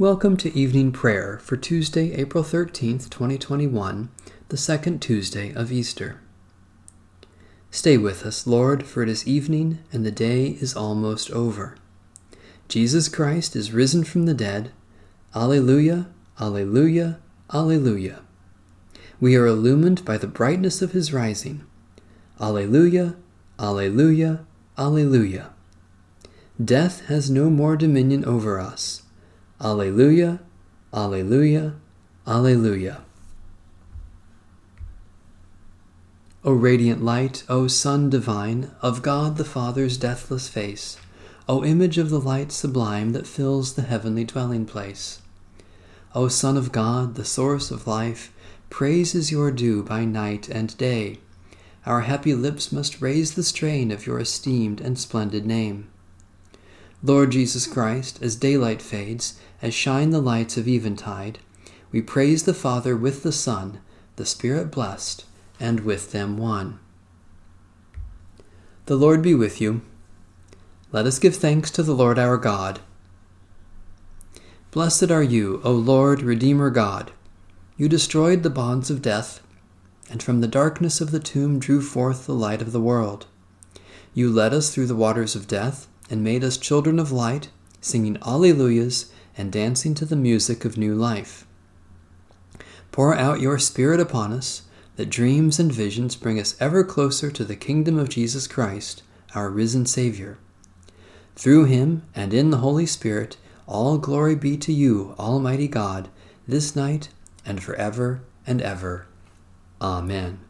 Welcome to evening prayer for Tuesday, April 13th, 2021, the second Tuesday of Easter. Stay with us, Lord, for it is evening and the day is almost over. Jesus Christ is risen from the dead. Alleluia, Alleluia, Alleluia. We are illumined by the brightness of his rising. Alleluia, Alleluia, Alleluia. Death has no more dominion over us. Alleluia, Alleluia, Alleluia. O radiant light, O Sun divine, of God the Father's deathless face, O image of the light sublime that fills the heavenly dwelling place. O Son of God, the source of life, praise is your due by night and day. Our happy lips must raise the strain of your esteemed and splendid name. Lord Jesus Christ, as daylight fades, as shine the lights of eventide, we praise the Father with the Son, the Spirit blessed, and with them one. The Lord be with you. Let us give thanks to the Lord our God. Blessed are you, O Lord, Redeemer God. You destroyed the bonds of death, and from the darkness of the tomb drew forth the light of the world. You led us through the waters of death, and made us children of light, singing Alleluias and dancing to the music of new life. Pour out your Spirit upon us, that dreams and visions bring us ever closer to the kingdom of Jesus Christ, our risen Savior. Through him and in the Holy Spirit, all glory be to you, Almighty God, this night and forever and ever. Amen.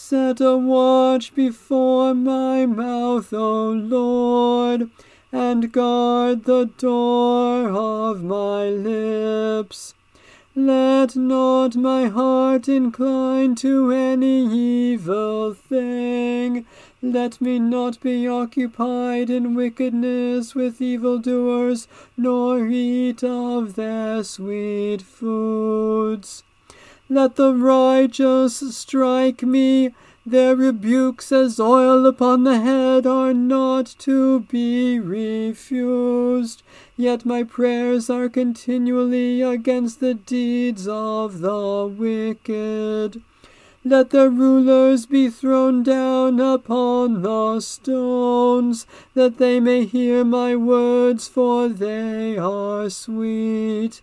Set a watch before my mouth, O Lord, and guard the door of my lips. Let not my heart incline to any evil thing. Let me not be occupied in wickedness with evildoers, nor eat of their sweet foods. Let the righteous strike me. Their rebukes as oil upon the head are not to be refused. Yet my prayers are continually against the deeds of the wicked. Let the rulers be thrown down upon the stones, that they may hear my words, for they are sweet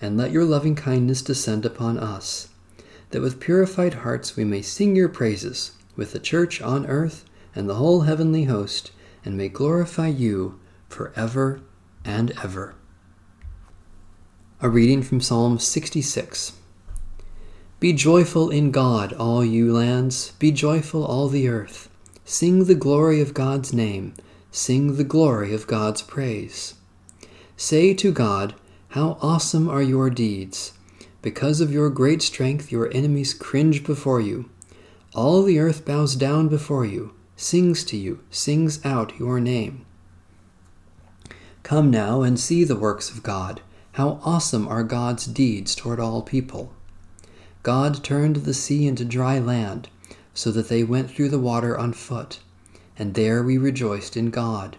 and let your loving kindness descend upon us, that with purified hearts we may sing your praises with the church on earth and the whole heavenly host, and may glorify you for ever and ever. A reading from Psalm 66. Be joyful in God, all you lands, be joyful, all the earth. Sing the glory of God's name, sing the glory of God's praise. Say to God, how awesome are your deeds! Because of your great strength, your enemies cringe before you. All the earth bows down before you, sings to you, sings out your name. Come now and see the works of God. How awesome are God's deeds toward all people! God turned the sea into dry land, so that they went through the water on foot, and there we rejoiced in God.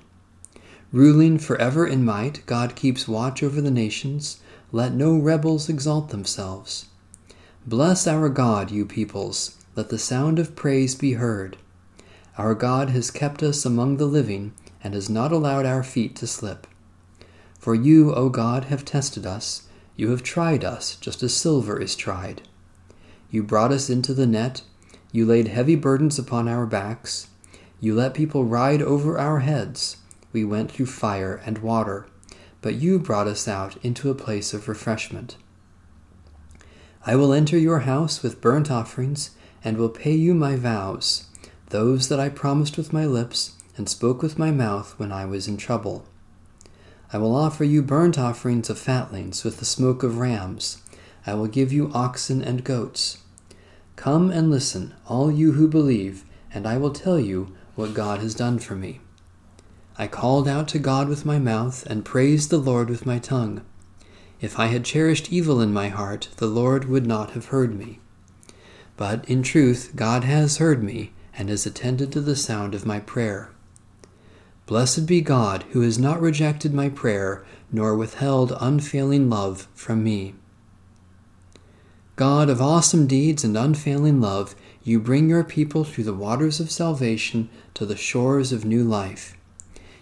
Ruling forever in might, God keeps watch over the nations. Let no rebels exalt themselves. Bless our God, you peoples. Let the sound of praise be heard. Our God has kept us among the living and has not allowed our feet to slip. For you, O God, have tested us. You have tried us, just as silver is tried. You brought us into the net. You laid heavy burdens upon our backs. You let people ride over our heads. We went through fire and water, but you brought us out into a place of refreshment. I will enter your house with burnt offerings, and will pay you my vows, those that I promised with my lips and spoke with my mouth when I was in trouble. I will offer you burnt offerings of fatlings with the smoke of rams. I will give you oxen and goats. Come and listen, all you who believe, and I will tell you what God has done for me. I called out to God with my mouth and praised the Lord with my tongue. If I had cherished evil in my heart, the Lord would not have heard me. But in truth, God has heard me and has attended to the sound of my prayer. Blessed be God, who has not rejected my prayer, nor withheld unfailing love from me. God of awesome deeds and unfailing love, you bring your people through the waters of salvation to the shores of new life.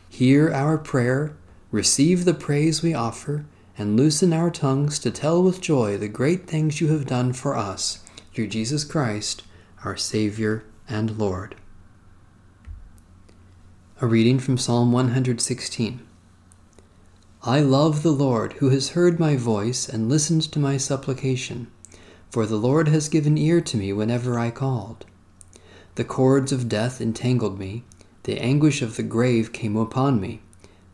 Hear our prayer, receive the praise we offer, and loosen our tongues to tell with joy the great things you have done for us through Jesus Christ, our Savior and Lord. A reading from Psalm 116. I love the Lord, who has heard my voice and listened to my supplication, for the Lord has given ear to me whenever I called. The cords of death entangled me the anguish of the grave came upon me.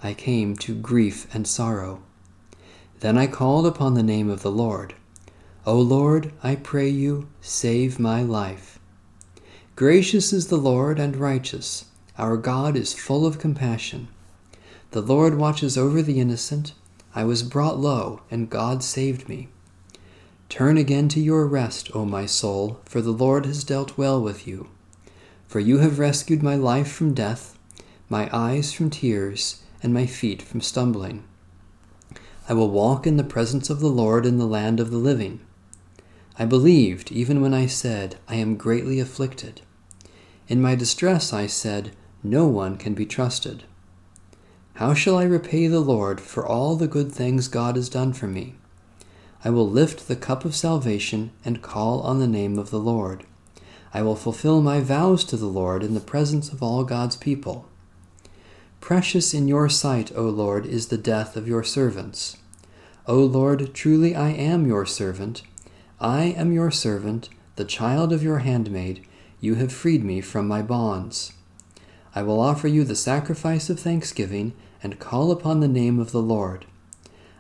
I came to grief and sorrow. Then I called upon the name of the Lord. O Lord, I pray you, save my life. Gracious is the Lord and righteous. Our God is full of compassion. The Lord watches over the innocent. I was brought low, and God saved me. Turn again to your rest, O my soul, for the Lord has dealt well with you. For you have rescued my life from death, my eyes from tears, and my feet from stumbling. I will walk in the presence of the Lord in the land of the living. I believed even when I said, I am greatly afflicted. In my distress I said, No one can be trusted. How shall I repay the Lord for all the good things God has done for me? I will lift the cup of salvation and call on the name of the Lord. I will fulfill my vows to the Lord in the presence of all God's people. Precious in your sight, O Lord, is the death of your servants. O Lord, truly I am your servant. I am your servant, the child of your handmaid. You have freed me from my bonds. I will offer you the sacrifice of thanksgiving and call upon the name of the Lord.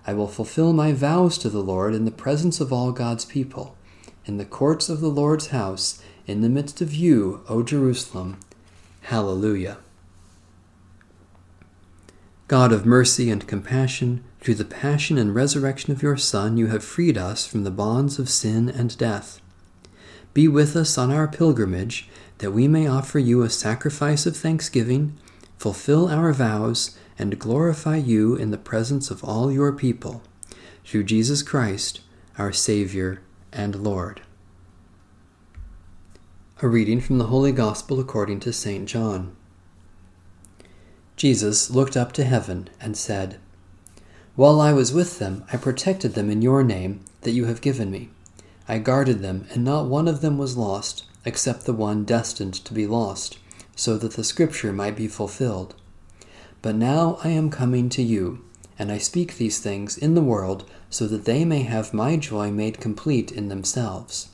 I will fulfill my vows to the Lord in the presence of all God's people, in the courts of the Lord's house in the midst of you, O Jerusalem. Hallelujah. God of mercy and compassion, through the passion and resurrection of your Son, you have freed us from the bonds of sin and death. Be with us on our pilgrimage, that we may offer you a sacrifice of thanksgiving, fulfill our vows, and glorify you in the presence of all your people. Through Jesus Christ, our Savior and Lord. A reading from the Holy Gospel according to St. John. Jesus looked up to heaven and said, While I was with them, I protected them in your name that you have given me. I guarded them, and not one of them was lost, except the one destined to be lost, so that the Scripture might be fulfilled. But now I am coming to you, and I speak these things in the world, so that they may have my joy made complete in themselves.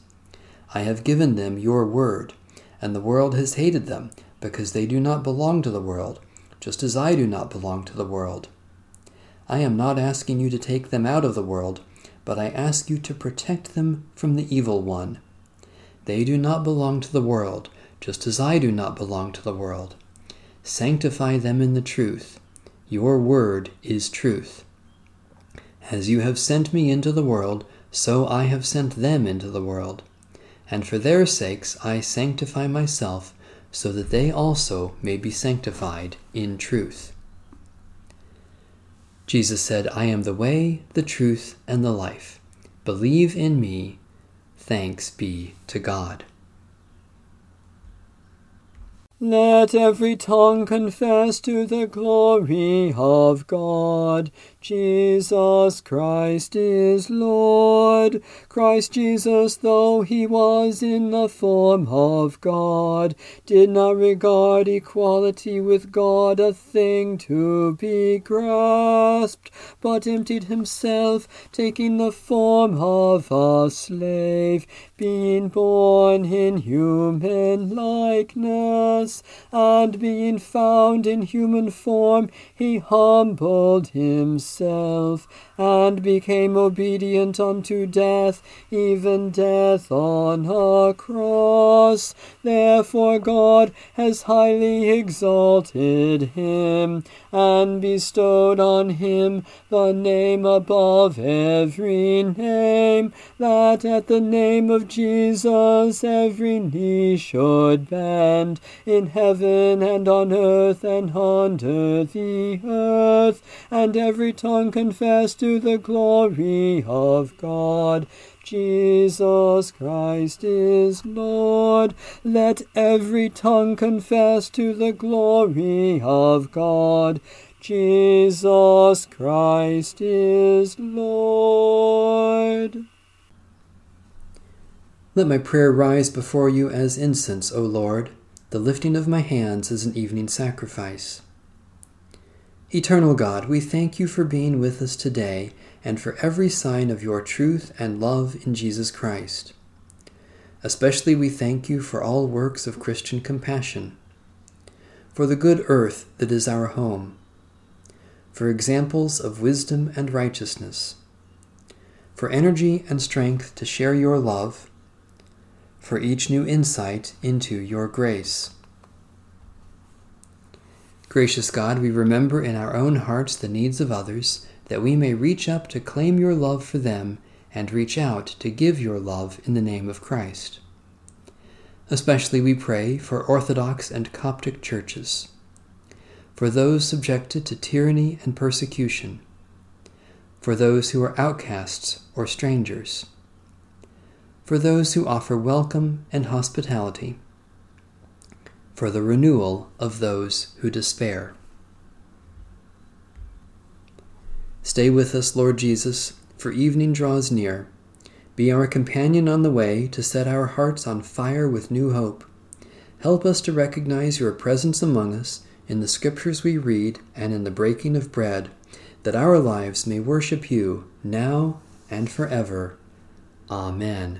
I have given them your word, and the world has hated them, because they do not belong to the world, just as I do not belong to the world. I am not asking you to take them out of the world, but I ask you to protect them from the evil one. They do not belong to the world, just as I do not belong to the world. Sanctify them in the truth. Your word is truth. As you have sent me into the world, so I have sent them into the world and for their sakes I sanctify myself, so that they also may be sanctified in truth. Jesus said, I am the way, the truth, and the life. Believe in me. Thanks be to God. Let every tongue confess to the glory of God. Jesus Christ is Lord. Christ Jesus, though he was in the form of God, did not regard equality with God a thing to be grasped, but emptied himself, taking the form of a slave, being born in human likeness, and being found in human form, he humbled himself, and became obedient unto death, even death on a cross. Therefore God has highly exalted him, and bestowed on him the name above every name, that at the name of Jesus every knee should bend, in heaven and on earth and under the earth, and every tongue confess to the glory of God. Jesus Christ is Lord. Let every tongue confess to the glory of God. Jesus Christ is Lord. Let my prayer rise before you as incense, O Lord. The lifting of my hands is an evening sacrifice. Eternal God, we thank you for being with us today and for every sign of your truth and love in Jesus Christ. Especially we thank you for all works of Christian compassion, for the good earth that is our home, for examples of wisdom and righteousness, for energy and strength to share your love, for each new insight into your grace. Gracious God, we remember in our own hearts the needs of others that we may reach up to claim your love for them and reach out to give your love in the name of Christ. Especially we pray for Orthodox and Coptic churches, for those subjected to tyranny and persecution, for those who are outcasts or strangers, for those who offer welcome and hospitality, for the renewal of those who despair. Stay with us, Lord Jesus, for evening draws near. Be our companion on the way to set our hearts on fire with new hope. Help us to recognize your presence among us in the scriptures we read and in the breaking of bread, that our lives may worship you now and forever. Amen.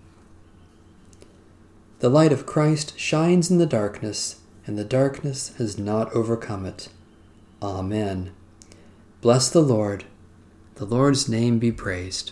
The light of Christ shines in the darkness, and the darkness has not overcome it. Amen. Bless the Lord. The Lord's name be praised.